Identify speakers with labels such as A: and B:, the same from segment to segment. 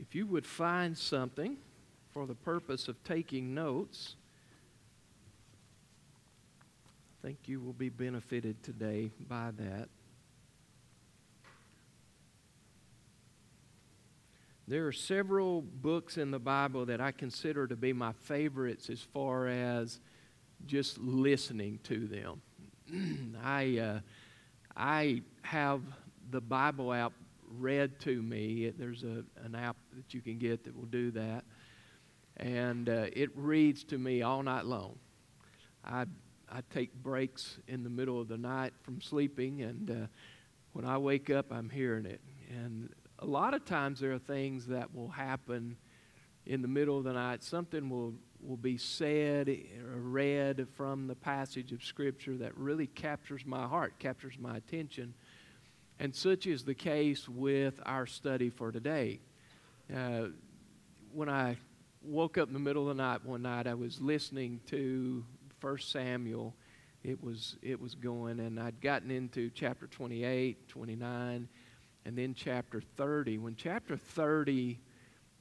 A: If you would find something for the purpose of taking notes, I think you will be benefited today by that. There are several books in the Bible that I consider to be my favorites as far as just listening to them. I, uh, I have the Bible app read to me. There's a, an app that you can get that will do that. And uh, it reads to me all night long. I, I take breaks in the middle of the night from sleeping, and uh, when I wake up, I'm hearing it. And a lot of times there are things that will happen in the middle of the night. Something will, will be said or read from the passage of Scripture that really captures my heart, captures my attention. And such is the case with our study for today. Uh, when I woke up in the middle of the night one night, I was listening to 1 Samuel. It was, it was going, and I'd gotten into chapter 28, 29, and then chapter 30. When chapter 30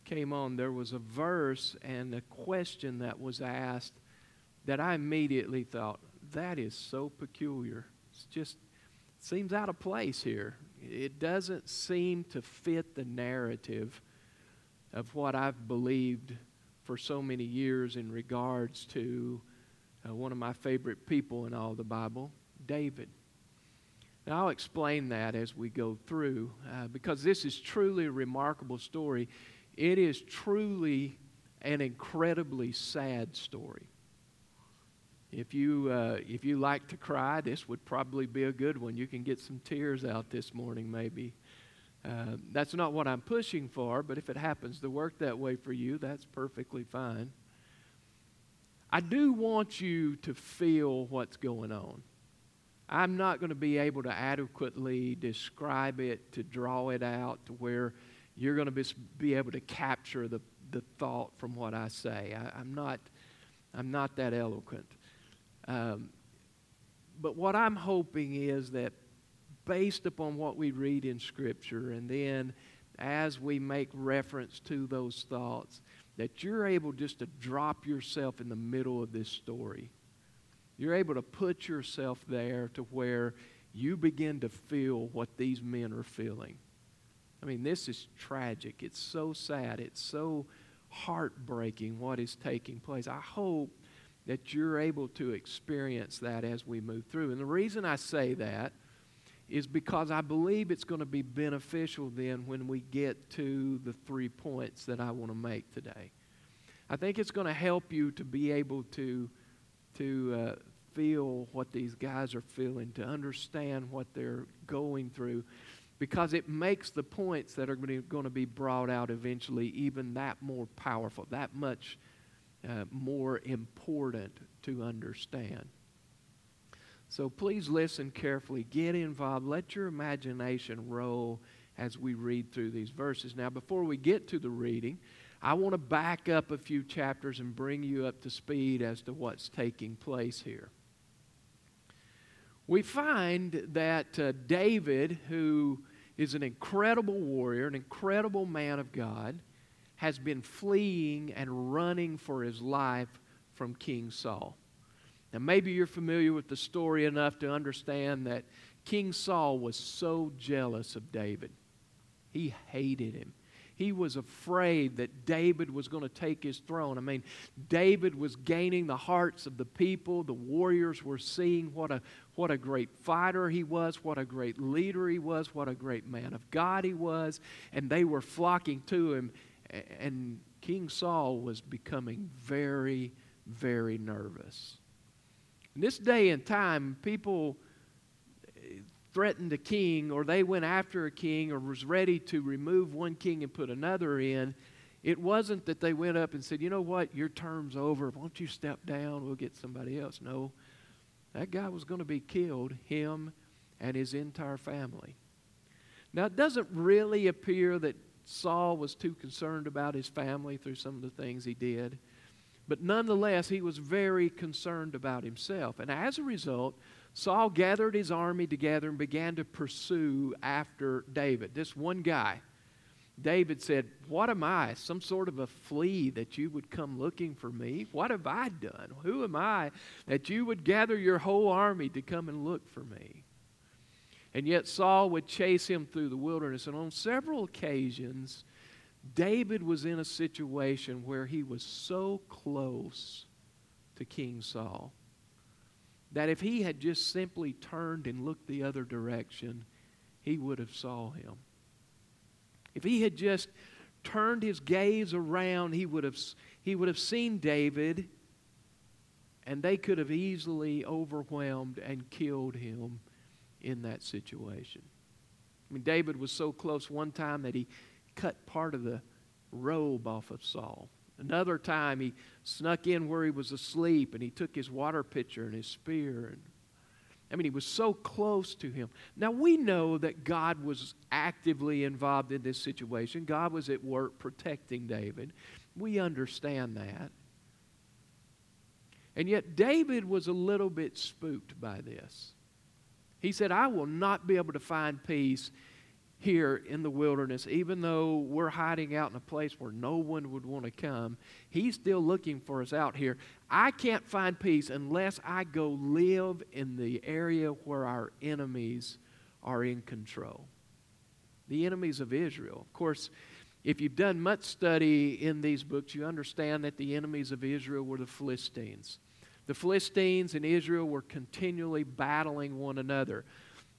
A: came on, there was a verse and a question that was asked that I immediately thought, that is so peculiar. It's just seems out of place here. It doesn't seem to fit the narrative of what I've believed for so many years in regards to uh, one of my favorite people in all the Bible, David. Now, I'll explain that as we go through uh, because this is truly a remarkable story. It is truly an incredibly sad story. If you, uh, if you like to cry, this would probably be a good one. You can get some tears out this morning, maybe. Uh, that's not what I'm pushing for, but if it happens to work that way for you, that's perfectly fine. I do want you to feel what's going on. I'm not going to be able to adequately describe it, to draw it out to where you're going to be, able to capture the, the thought from what I say. I, am not, I'm not that eloquent. Um, but what I'm hoping is that based upon what we read in Scripture, and then as we make reference to those thoughts, that you're able just to drop yourself in the middle of this story. You're able to put yourself there to where you begin to feel what these men are feeling. I mean, this is tragic. It's so sad. It's so heartbreaking what is taking place. I hope that you're able to experience that as we move through. And the reason I say that is because I believe it's going to be beneficial then when we get to the three points that I want to make today. I think it's going to help you to be able to, to uh, feel what these guys are feeling, to understand what they're going through, because it makes the points that are going to be brought out eventually even that more powerful, that much uh, more important to understand. So please listen carefully, get involved, let your imagination roll as we read through these verses. Now, before we get to the reading, I want to back up a few chapters and bring you up to speed as to what's taking place here. We find that uh, David, who is an incredible warrior, an incredible man of God, has been fleeing and running for his life from King Saul. Now, maybe you're familiar with the story enough to understand that King Saul was so jealous of David. He hated him. He was afraid that David was going to take his throne. I mean, David was gaining the hearts of the people. The warriors were seeing what a, what a great fighter he was, what a great leader he was, what a great man of God he was, and they were flocking to him and King Saul was becoming very, very nervous. In this day and time, people eh, threatened a king or they went after a king or was ready to remove one king and put another in. It wasn't that they went up and said, you know what, your term's over. Why don't you step down? We'll get somebody else. No, that guy was going to be killed, him and his entire family. Now, it doesn't really appear that Saul was too concerned about his family through some of the things he did. But nonetheless, he was very concerned about himself. And as a result, Saul gathered his army together and began to pursue after David, this one guy. David said, What am I? Some sort of a flea that you would come looking for me? What have I done? Who am I that you would gather your whole army to come and look for me? And yet Saul would chase him through the wilderness. And on several occasions, David was in a situation where he was so close to King Saul that if he had just simply turned and looked the other direction, he would have saw him. If he had just turned his gaze around, he would have, he would have seen David, and they could have easily overwhelmed and killed him in that situation. I mean, David was so close one time that he cut part of the robe off of Saul. Another time, he snuck in where he was asleep and he took his water pitcher and his spear. And, I mean, he was so close to him. Now, we know that God was actively involved in this situation. God was at work protecting David. We understand that. And yet, David was a little bit spooked by this. He said, I will not be able to find peace here in the wilderness, even though we're hiding out in a place where no one would want to come, He's still looking for us out here. I can't find peace unless I go live in the area where our enemies are in control. The enemies of Israel. Of course, if you've done much study in these books, you understand that the enemies of Israel were the Philistines. The Philistines and Israel were continually battling one another.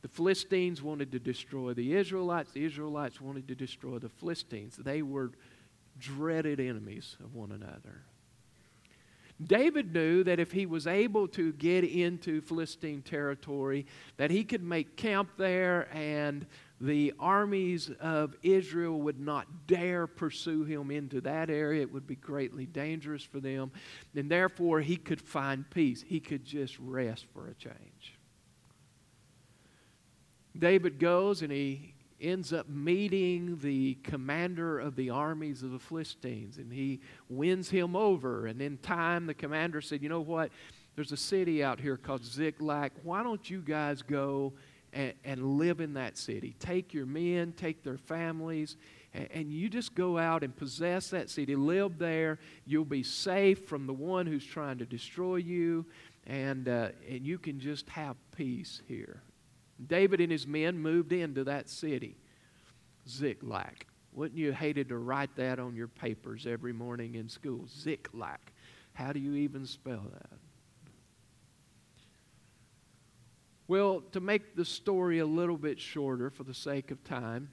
A: The Philistines wanted to destroy the Israelites. The Israelites wanted to destroy the Philistines. They were dreaded enemies of one another. David knew that if he was able to get into Philistine territory, that he could make camp there and the armies of Israel would not dare pursue him into that area. It would be greatly dangerous for them. And therefore, he could find peace. He could just rest for a change. David goes and he ends up meeting the commander of the armies of the Philistines and he wins him over. And in time, the commander said, You know what? There's a city out here called Ziklag. Why don't you guys go and, and live in that city? Take your men, take their families, and, and you just go out and possess that city. Live there. You'll be safe from the one who's trying to destroy you, and, uh, and you can just have peace here. David and his men moved into that city, Ziklag. Wouldn't you hated to write that on your papers every morning in school? Ziklag. How do you even spell that? Well, to make the story a little bit shorter for the sake of time,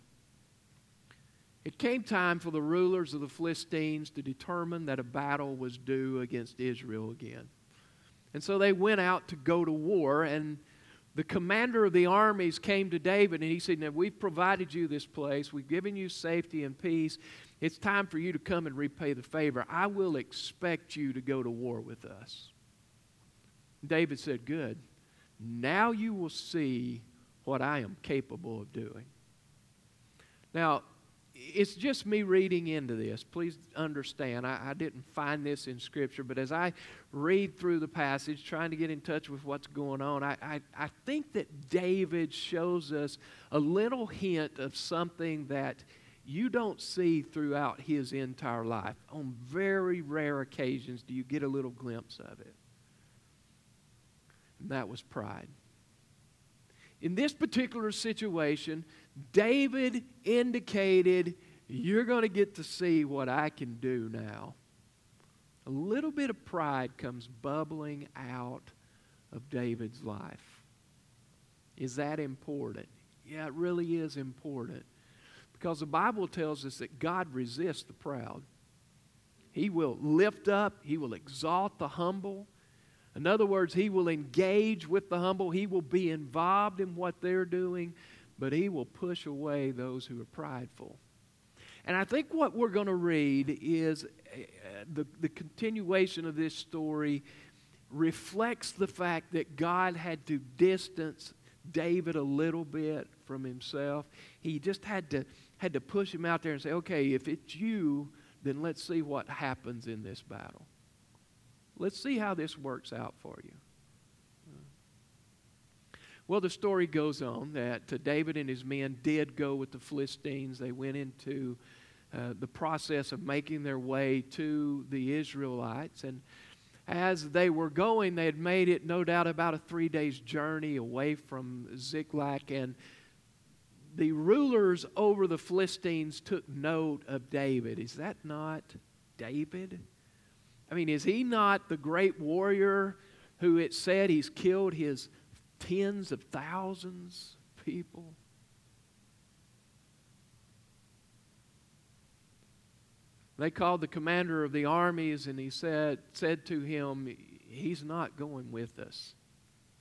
A: it came time for the rulers of the Philistines to determine that a battle was due against Israel again. And so they went out to go to war, and the commander of the armies came to David and he said, Now we've provided you this place, we've given you safety and peace. It's time for you to come and repay the favor. I will expect you to go to war with us. David said, Good. Now you will see what I am capable of doing. Now, it's just me reading into this. Please understand, I, I, didn't find this in Scripture, but as I read through the passage, trying to get in touch with what's going on, I, I, I think that David shows us a little hint of something that you don't see throughout his entire life. On very rare occasions do you get a little glimpse of it. That was pride. In this particular situation, David indicated, You're going to get to see what I can do now. A little bit of pride comes bubbling out of David's life. Is that important? Yeah, it really is important. Because the Bible tells us that God resists the proud. He will lift up, He will exalt the humble. In other words, He will engage with the humble, He will be involved in what they're doing but he will push away those who are prideful. And I think what we're going to read is uh, the, the continuation of this story reflects the fact that God had to distance David a little bit from himself. He just had to, had to push him out there and say, okay, if it's you, then let's see what happens in this battle. Let's see how this works out for you. Well, the story goes on that uh, David and his men did go with the Philistines. They went into uh, the process of making their way to the Israelites. And as they were going, they had made it, no doubt, about a three days journey away from Ziklag. And the rulers over the Philistines took note of David. Is that not David? I mean, is he not the great warrior who it said he's killed his tens of thousands of people? They called the commander of the armies and he said, said to him, He's not going with us.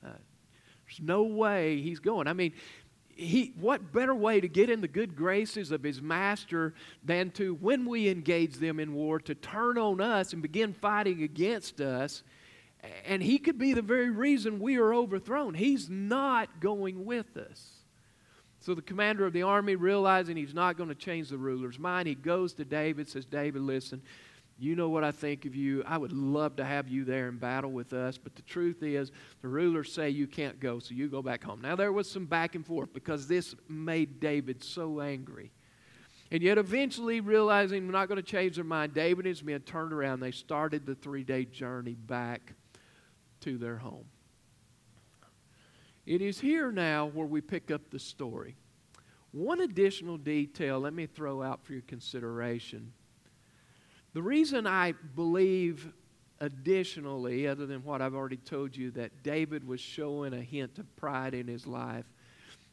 A: Uh, there's no way he's going. I mean, he, what better way to get in the good graces of his master than to, when we engage them in war, to turn on us and begin fighting against us? And he could be the very reason we are overthrown. He's not going with us. So the commander of the army, realizing he's not going to change the ruler's mind, he goes to David, says, David, listen, you know what I think of you. I would love to have you there in battle with us, but the truth is, the rulers say you can't go, so you go back home. Now, there was some back and forth because this made David so angry. And yet, eventually, realizing we're not going to change their mind, David and his men turned around. They started the three day journey back to their home. It is here now where we pick up the story. One additional detail let me throw out for your consideration. The reason I believe, additionally, other than what I've already told you, that David was showing a hint of pride in his life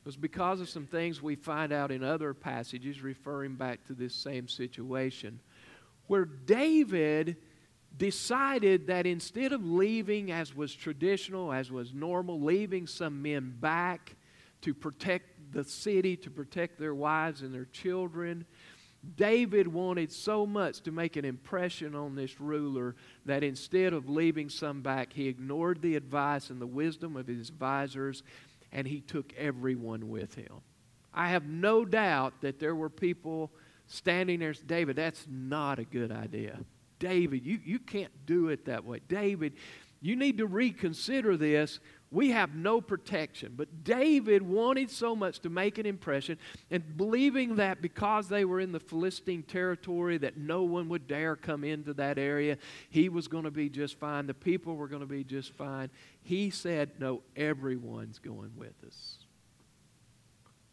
A: was because of some things we find out in other passages referring back to this same situation, where David decided that instead of leaving as was traditional, as was normal, leaving some men back to protect the city, to protect their wives and their children, David wanted so much to make an impression on this ruler that instead of leaving some back, he ignored the advice and the wisdom of his advisors and he took everyone with him. I have no doubt that there were people standing there, David, that's not a good idea. David, you, you can't do it that way. David, you need to reconsider this. We have no protection. But David wanted so much to make an impression, and believing that because they were in the Philistine territory, that no one would dare come into that area, he was going to be just fine. The people were going to be just fine. He said, No, everyone's going with us.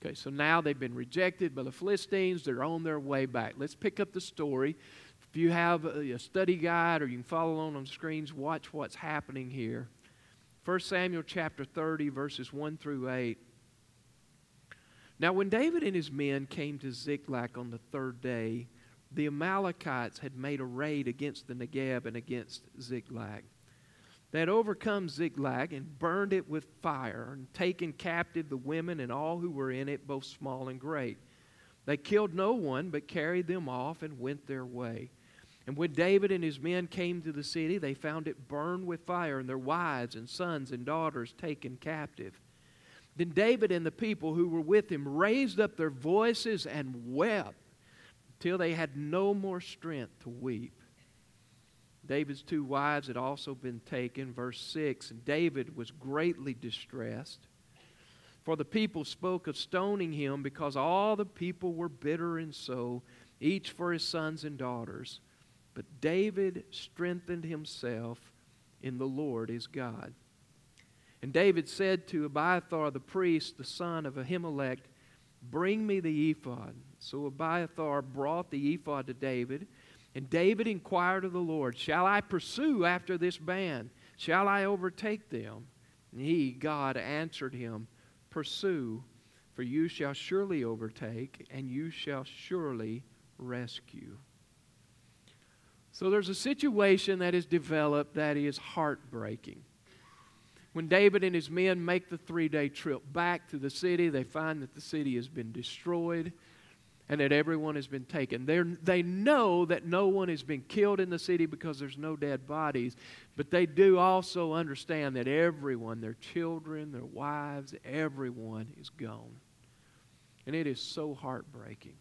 A: Okay, so now they've been rejected by the Philistines. They're on their way back. Let's pick up the story if you have a study guide or you can follow along on the screens, watch what's happening here. 1 Samuel chapter 30, verses 1 through 8. Now, when David and his men came to Ziklag on the third day, the Amalekites had made a raid against the Negeb and against Ziklag. They had overcome Ziklag and burned it with fire and taken captive the women and all who were in it, both small and great. They killed no one, but carried them off and went their way. And when David and his men came to the city, they found it burned with fire, and their wives and sons and daughters taken captive. Then David and the people who were with him raised up their voices and wept till they had no more strength to weep. David's two wives had also been taken. Verse 6 And David was greatly distressed, for the people spoke of stoning him because all the people were bitter in soul, each for his sons and daughters. But David strengthened himself in the Lord his God. And David said to Abiathar the priest, the son of Ahimelech, Bring me the ephod. So Abiathar brought the ephod to David. And David inquired of the Lord, Shall I pursue after this band? Shall I overtake them? And he, God, answered him, Pursue, for you shall surely overtake, and you shall surely rescue. So there's a situation that is developed that is heartbreaking. When David and his men make the three day trip back to the city, they find that the city has been destroyed and that everyone has been taken. They're, they know that no one has been killed in the city because there's no dead bodies, but they do also understand that everyone, their children, their wives, everyone is gone. And it is so heartbreaking.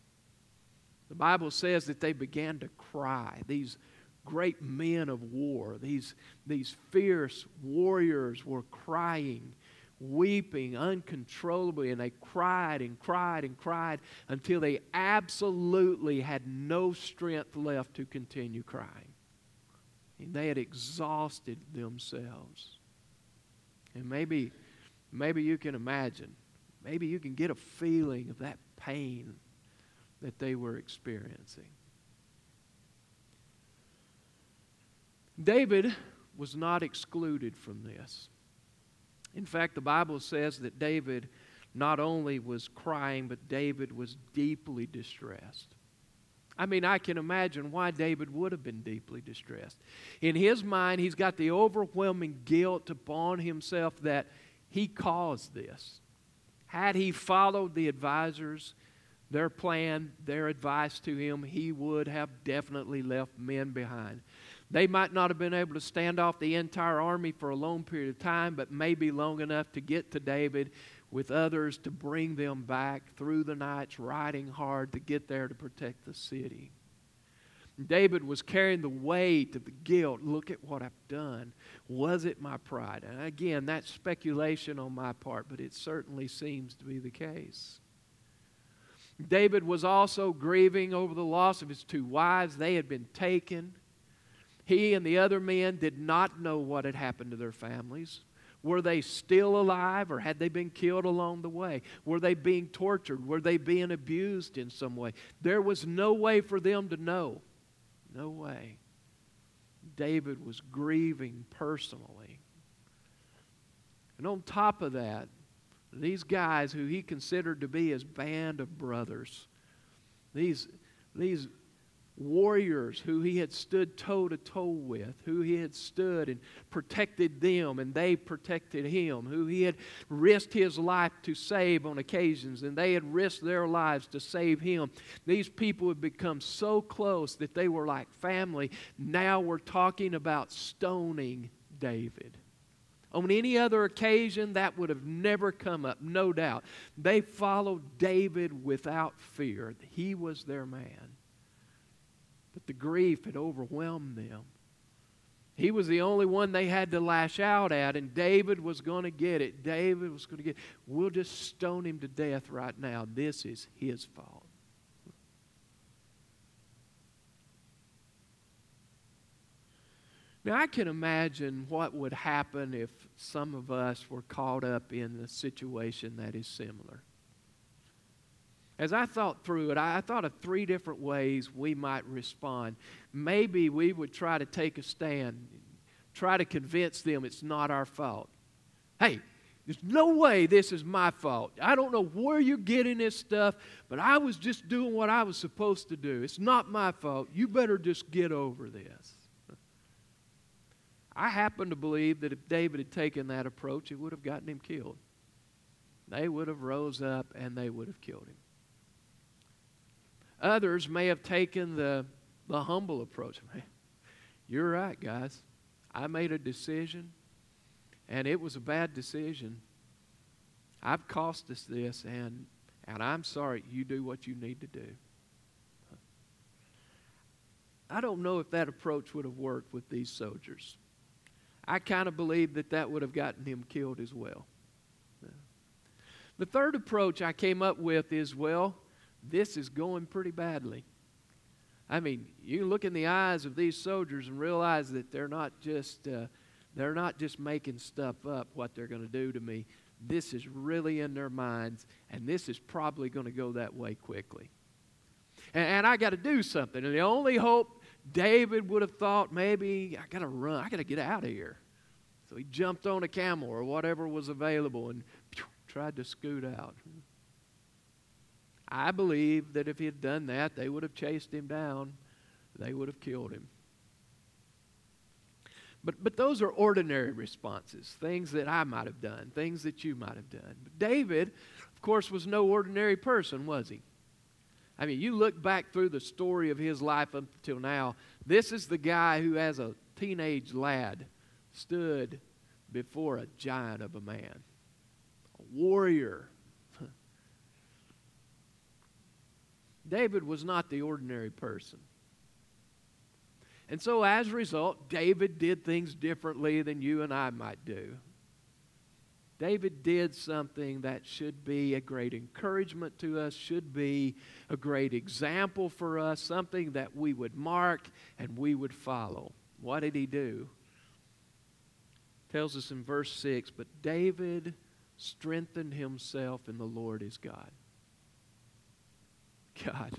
A: The Bible says that they began to cry. These great men of war, these, these fierce warriors were crying weeping uncontrollably, and they cried and cried and cried until they absolutely had no strength left to continue crying. And they had exhausted themselves. And maybe, maybe you can imagine, maybe you can get a feeling of that pain that they were experiencing. David was not excluded from this. In fact, the Bible says that David not only was crying, but David was deeply distressed. I mean, I can imagine why David would have been deeply distressed. In his mind, he's got the overwhelming guilt upon himself that he caused this. Had he followed the advisors, their plan, their advice to him, he would have definitely left men behind. They might not have been able to stand off the entire army for a long period of time, but maybe long enough to get to David with others to bring them back through the nights, riding hard to get there to protect the city. David was carrying the weight of the guilt. Look at what I've done. Was it my pride? And again, that's speculation on my part, but it certainly seems to be the case. David was also grieving over the loss of his two wives. They had been taken. He and the other men did not know what had happened to their families. Were they still alive or had they been killed along the way? Were they being tortured? Were they being abused in some way? There was no way for them to know. No way. David was grieving personally. And on top of that, these guys who he considered to be his band of brothers, these, these warriors who he had stood toe to toe with, who he had stood and protected them and they protected him, who he had risked his life to save on occasions and they had risked their lives to save him. These people had become so close that they were like family. Now we're talking about stoning David. On any other occasion, that would have never come up, no doubt. They followed David without fear. He was their man. But the grief had overwhelmed them. He was the only one they had to lash out at, and David was going to get it. David was going to get it. We'll just stone him to death right now. This is his fault. Now, I can imagine what would happen if some of us were caught up in a situation that is similar. As I thought through it, I thought of three different ways we might respond. Maybe we would try to take a stand, try to convince them it's not our fault. Hey, there's no way this is my fault. I don't know where you're getting this stuff, but I was just doing what I was supposed to do. It's not my fault. You better just get over this. I happen to believe that if David had taken that approach, it would have gotten him killed. They would have rose up and they would have killed him. Others may have taken the, the humble approach. Man, You're right, guys. I made a decision, and it was a bad decision. I've cost us this, and, and I'm sorry. You do what you need to do. I don't know if that approach would have worked with these soldiers. I kind of believe that that would have gotten him killed as well. The third approach I came up with is well, this is going pretty badly. I mean, you look in the eyes of these soldiers and realize that they're not just uh, they're not just making stuff up what they're going to do to me. This is really in their minds, and this is probably going to go that way quickly. And, and I got to do something. And the only hope David would have thought maybe I got to run. I got to get out of here. So he jumped on a camel or whatever was available and tried to scoot out. I believe that if he had done that, they would have chased him down, they would have killed him. But, but those are ordinary responses, things that I might have done, things that you might have done. But David, of course, was no ordinary person, was he? I mean, you look back through the story of his life up until now, this is the guy who, as a teenage lad, stood before a giant of a man, a warrior David was not the ordinary person. And so, as a result, David did things differently than you and I might do. David did something that should be a great encouragement to us, should be a great example for us, something that we would mark and we would follow. What did he do? tells us in verse 6 But David strengthened himself in the Lord his God. God,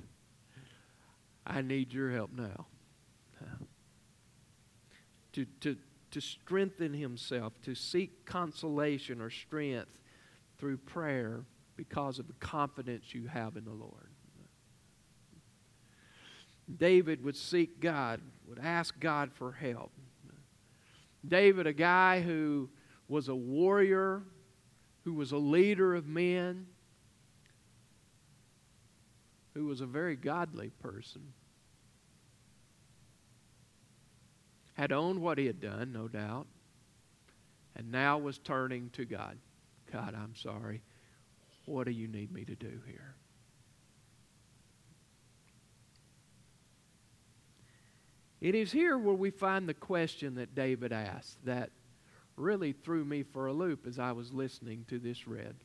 A: I need your help now. To, to, to strengthen himself, to seek consolation or strength through prayer because of the confidence you have in the Lord. David would seek God, would ask God for help. David, a guy who was a warrior, who was a leader of men, who was a very godly person, had owned what he had done, no doubt, and now was turning to God. God, I'm sorry. What do you need me to do here? It is here where we find the question that David asked that really threw me for a loop as I was listening to this read.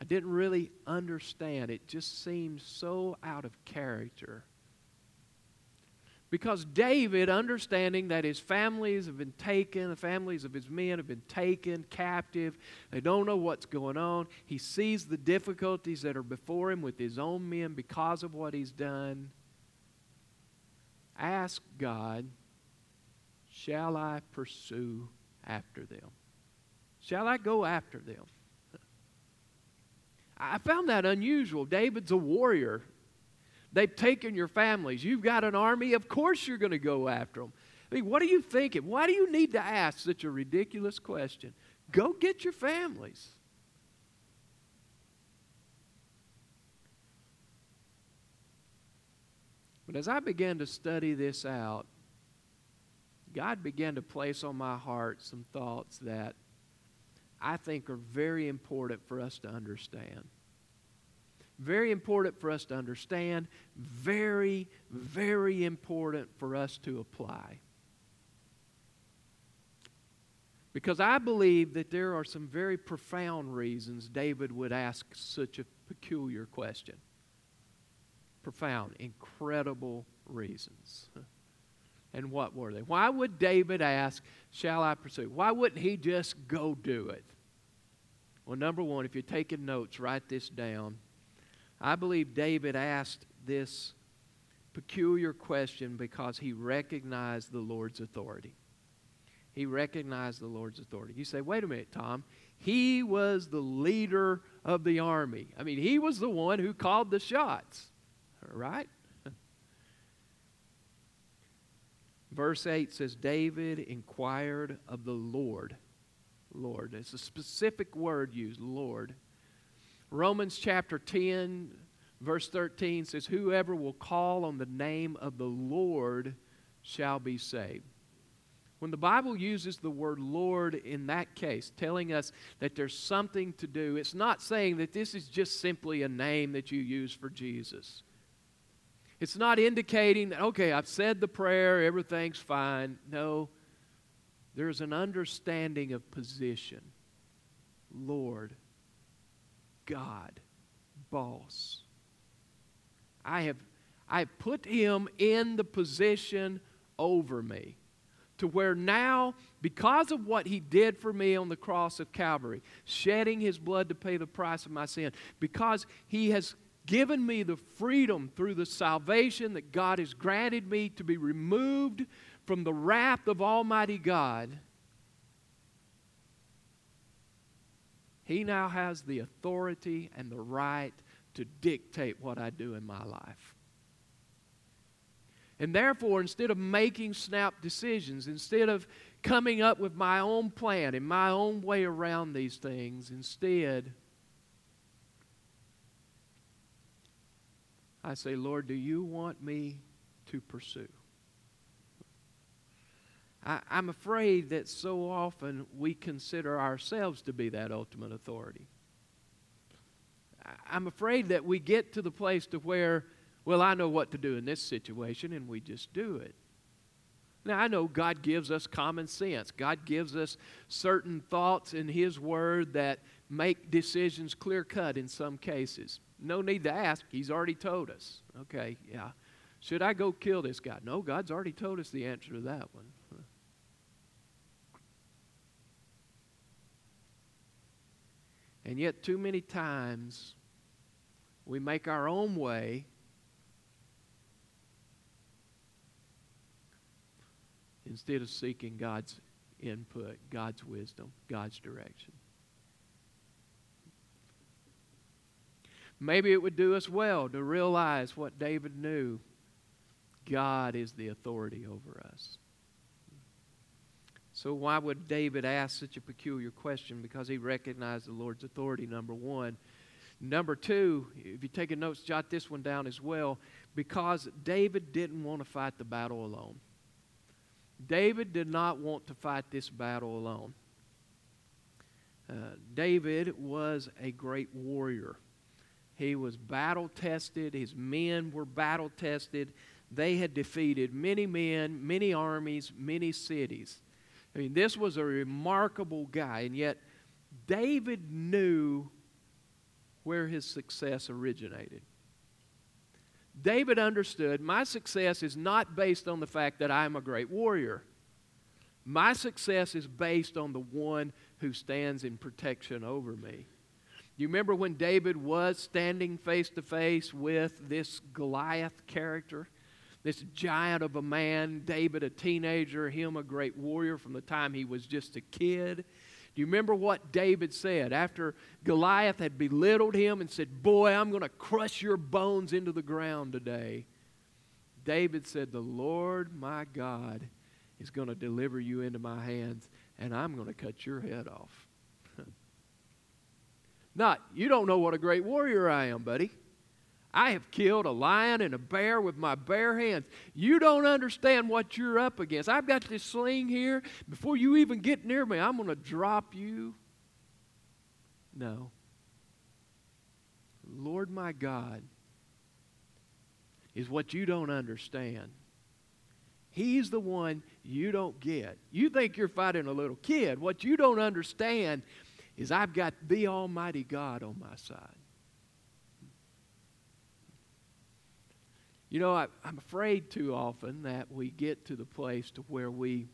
A: I didn't really understand. It just seemed so out of character. Because David, understanding that his families have been taken, the families of his men have been taken captive, they don't know what's going on. He sees the difficulties that are before him with his own men because of what he's done ask God, Shall I pursue after them? Shall I go after them? I found that unusual. David's a warrior. They've taken your families. You've got an army. Of course you're going to go after them. I mean, what are you thinking? Why do you need to ask such a ridiculous question? Go get your families. But as I began to study this out, God began to place on my heart some thoughts that I think are very important for us to understand. Very important for us to understand, very, very important for us to apply. Because I believe that there are some very profound reasons David would ask such a peculiar question profound, incredible reasons. And what were they? Why would David ask, Shall I pursue? Why wouldn't he just go do it? Well, number one, if you're taking notes, write this down. I believe David asked this peculiar question because he recognized the Lord's authority. He recognized the Lord's authority. You say, wait a minute, Tom. He was the leader of the army. I mean, he was the one who called the shots right? Verse 8 says, David inquired of the Lord. Lord. It's a specific word used, Lord. Romans chapter 10, verse 13 says, Whoever will call on the name of the Lord shall be saved. When the Bible uses the word Lord in that case, telling us that there's something to do, it's not saying that this is just simply a name that you use for Jesus. It's not indicating that, okay, I've said the prayer, everything's fine. No, there's an understanding of position. Lord, God, boss. I have, I have put him in the position over me to where now, because of what he did for me on the cross of Calvary, shedding his blood to pay the price of my sin, because he has given me the freedom through the salvation that God has granted me to be removed from the wrath of Almighty God, He now has the authority and the right to dictate what I do in my life. And therefore, instead of making snap decisions, instead of coming up with my own plan and my own way around these things, instead, I say, Lord, do you want me to pursue? I, am afraid that so often we consider ourselves to be that ultimate authority. I, I'm afraid that we get to the place to where, well, I know what to do in this situation, and we just do it. Now, I know God gives us common sense. God gives us certain thoughts in His Word that make decisions clear cut in some cases. No need to ask, He's already told us. Okay, yeah. Should I go kill this guy? No, God's already told us the answer to that one. And yet, too many times, we make our own way instead of seeking God's input, God's wisdom, God's direction. Maybe it would do us well to realize what David knew God is the authority over us. So, why would David ask such a peculiar question? Because he recognized the Lord's authority, number one. Number two, if you take a note, jot this one down as well, because David didn't want to fight the battle alone. David did not want to fight this battle alone. Uh, David was a great warrior. He was battle tested, his men were battle tested. They had defeated many men, many armies, many cities. I mean, this was a remarkable guy, and yet David knew where his success originated. David understood my success is not based on the fact that I'm a great warrior. My success is based on the one who stands in protection over me. You remember when David was standing face to face with this Goliath character? This giant of a man, David, a teenager, him a great warrior from the time he was just a kid. Do you remember what David said after Goliath had belittled him and said, Boy, I'm going to crush your bones into the ground today? David said, The Lord my God is going to deliver you into my hands, and I'm going to cut your head off. Not, you don't know what a great warrior I am, buddy. I have killed a lion and a bear with my bare hands. You don't understand what you're up against. I've got this sling here. Before you even get near me, I'm going to drop you. No. Lord my God is what you don't understand. He's the one you don't get. You think you're fighting a little kid. What you don't understand is I've got the Almighty God on my side. You know, I, am afraid too often that we get to the place to where we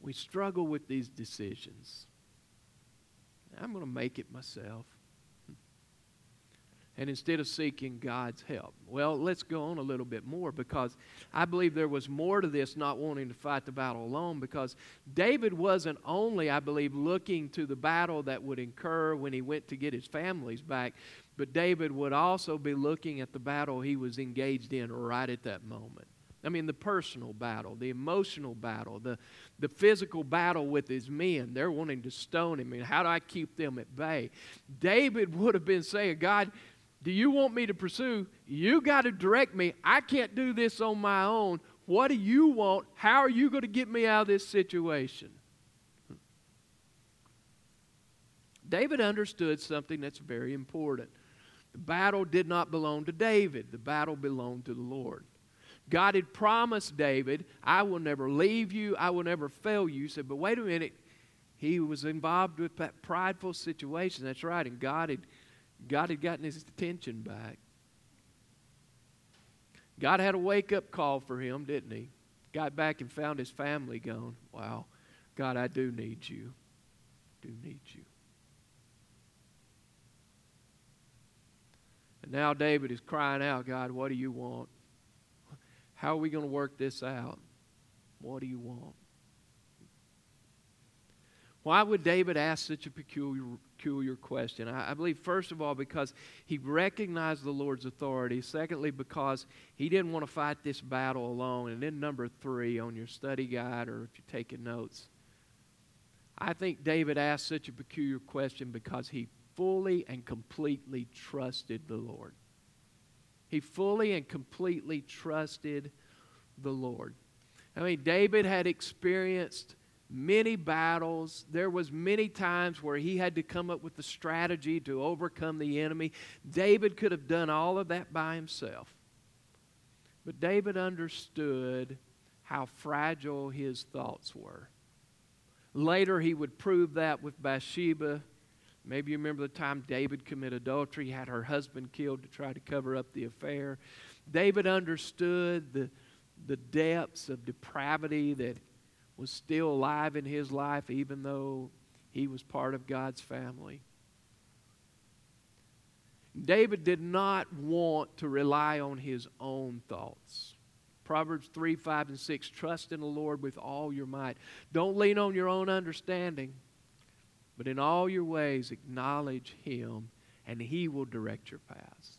A: we struggle with these decisions. I'm going to make it myself. And instead of seeking God's help. Well, let's go on a little bit more because I believe there was more to this not wanting to fight the battle alone because David wasn't only, I believe, looking to the battle that would incur when he went to get his families back, but David would also be looking at the battle he was engaged in right at that moment. I mean, the personal battle, the emotional battle, the, the physical battle with his men. They're wanting to stone him. I mean, how do I keep them at bay? David would have been saying, God, do you want me to pursue? You got to direct me. I can't do this on my own. What do you want? How are you going to get me out of this situation? David understood something that's very important. The battle did not belong to David, the battle belonged to the Lord. God had promised David, I will never leave you, I will never fail you. He said, but wait a minute. He was involved with that prideful situation. That's right. And God had, God had gotten his attention back. God had a wake up call for him, didn't he? Got back and found his family gone. Wow, God, I do need you. Do need you. And now David is crying out, God, what do you want? How are we going to work this out? What do you want? Why would David ask such a peculiar, peculiar question? I, I, believe, first of all, because he recognized the Lord's authority. Secondly, because he didn't want to fight this battle alone. And then, number three, on your study guide or if you're taking notes, I think David asked such a peculiar question because he fully and completely trusted the Lord. He fully and completely trusted the Lord. I mean, David had experienced many battles. There was many times where he had to come up with a strategy to overcome the enemy. David could have done all of that by himself. But David understood how fragile his thoughts were. Later, he would prove that with Bathsheba. Maybe you remember the time David committed adultery, had her husband killed to try to cover up the affair. David understood the, the depths of depravity that was still alive in his life, even though he was part of God's family. David did not want to rely on his own thoughts. Proverbs 3, 5, and 6 Trust in the Lord with all your might. Don't lean on your own understanding, but in all your ways acknowledge Him, and He will direct your paths.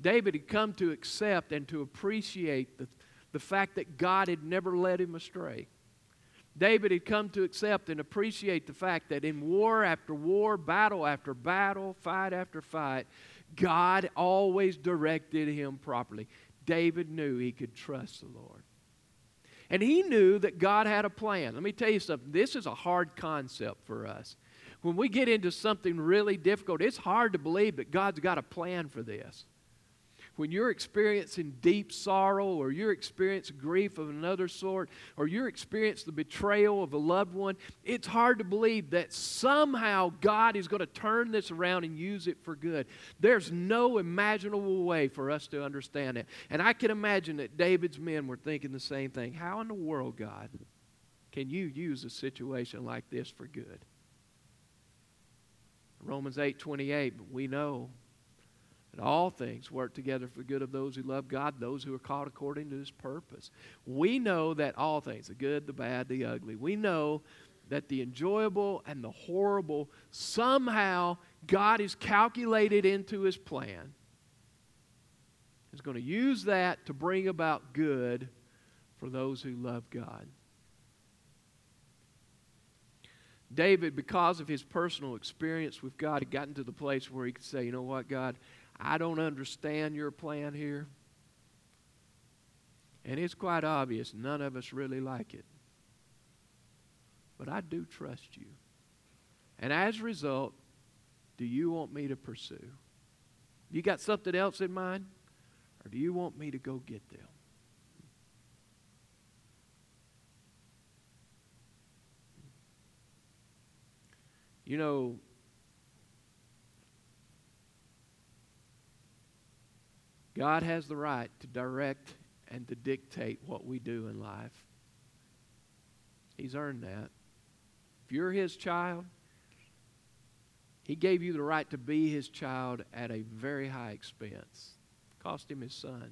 A: David had come to accept and to appreciate the, the fact that God had never led him astray. David had come to accept and appreciate the fact that in war after war, battle after battle, fight after fight, God always directed him properly. David knew he could trust the Lord. And he knew that God had a plan. Let me tell you something. This is a hard concept for us. When we get into something really difficult, it's hard to believe that God's got a plan for this when you're experiencing deep sorrow or you're experiencing grief of another sort or you're experiencing the betrayal of a loved one, it's hard to believe that somehow God is going to turn this around and use it for good. There's no imaginable way for us to understand it. And I can imagine that David's men were thinking the same thing. How in the world, God, can you use a situation like this for good? Romans 8 28, we know that all things work together for good of those who love God, those who are called according to his purpose. We know that all things, the good, the bad, the ugly, we know that the enjoyable and the horrible, somehow God is calculated into his plan. He's going to use that to bring about good for those who love God. David, because of his personal experience with God, had gotten to the place where he could say, You know what, God? I don't understand your plan here. And it's quite obvious none of us really like it. But I do trust you. And as a result, do you want me to pursue? You got something else in mind? Or do you want me to go get them? You know, God has the right to direct and to dictate what we do in life. He's earned that. If you're His child, He gave you the right to be His child at a very high expense. Cost Him His Son.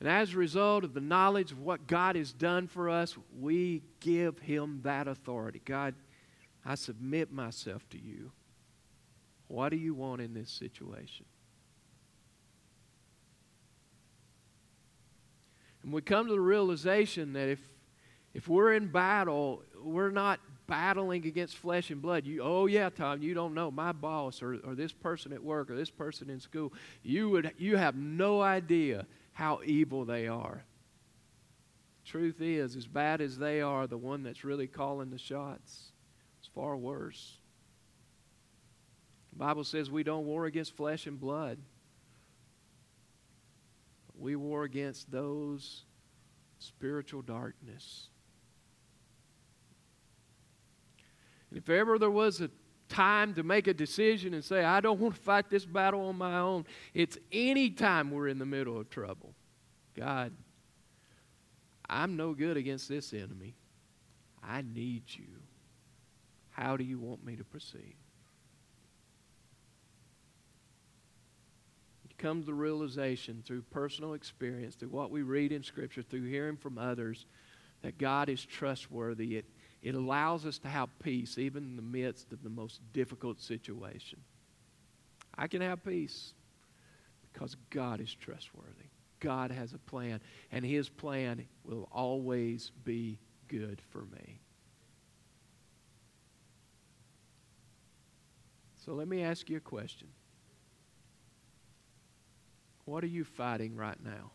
A: And as a result of the knowledge of what God has done for us, we give Him that authority. God, I submit myself to you. What do you want in this situation? And we come to the realization that if, if we're in battle, we're not battling against flesh and blood. You, oh yeah, Tom, you don't know my boss or, or this person at work or this person in school. You would you have no idea how evil they are. Truth is, as bad as they are, the one that's really calling the shots is far worse. The Bible says we don't war against flesh and blood. We war against those spiritual darkness. And if ever there was a time to make a decision and say, I don't want to fight this battle on my own, it's any time we're in the middle of trouble. God, I'm no good against this enemy. I need you. How do you want me to proceed? Come to the realization through personal experience, through what we read in Scripture, through hearing from others, that God is trustworthy. It, it allows us to have peace even in the midst of the most difficult situation. I can have peace because God is trustworthy. God has a plan, and His plan will always be good for me. So let me ask you a question. What are you fighting right now?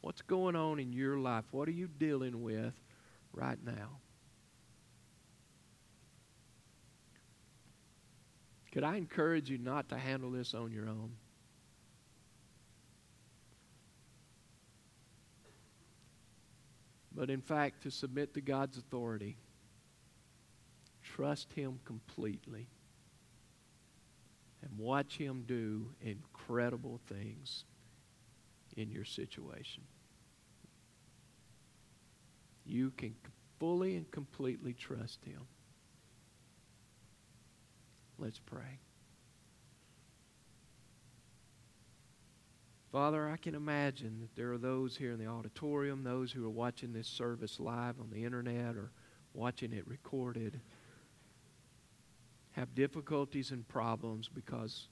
A: What's going on in your life? What are you dealing with right now? Could I encourage you not to handle this on your own? But in fact, to submit to God's authority, trust Him completely and watch Him do incredible things in your situation. You can fully and completely trust Him. Let's pray. Father, I can imagine that there are those here in the auditorium, those who are watching this service live on the internet or watching it recorded, have difficulties and problems because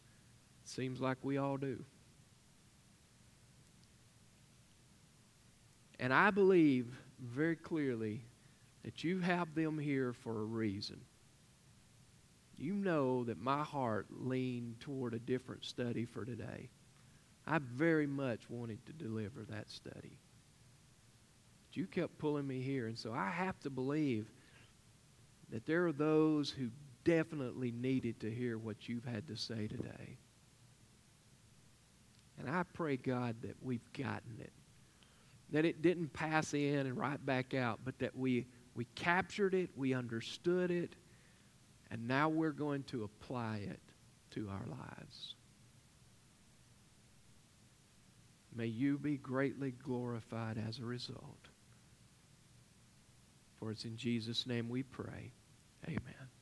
A: it seems like we all do. And I believe very clearly that you have them here for a reason. You know that my heart leaned toward a different study for today. I very much wanted to deliver that study. But you kept pulling me here, and so I have to believe that there are those who definitely needed to hear what you've had to say today. And I pray, God, that we've gotten it. That it didn't pass in and right back out, but that we, we captured it, we understood it, and now we're going to apply it to our lives. May you be greatly glorified as a result. For it's in Jesus' name we pray. Amen.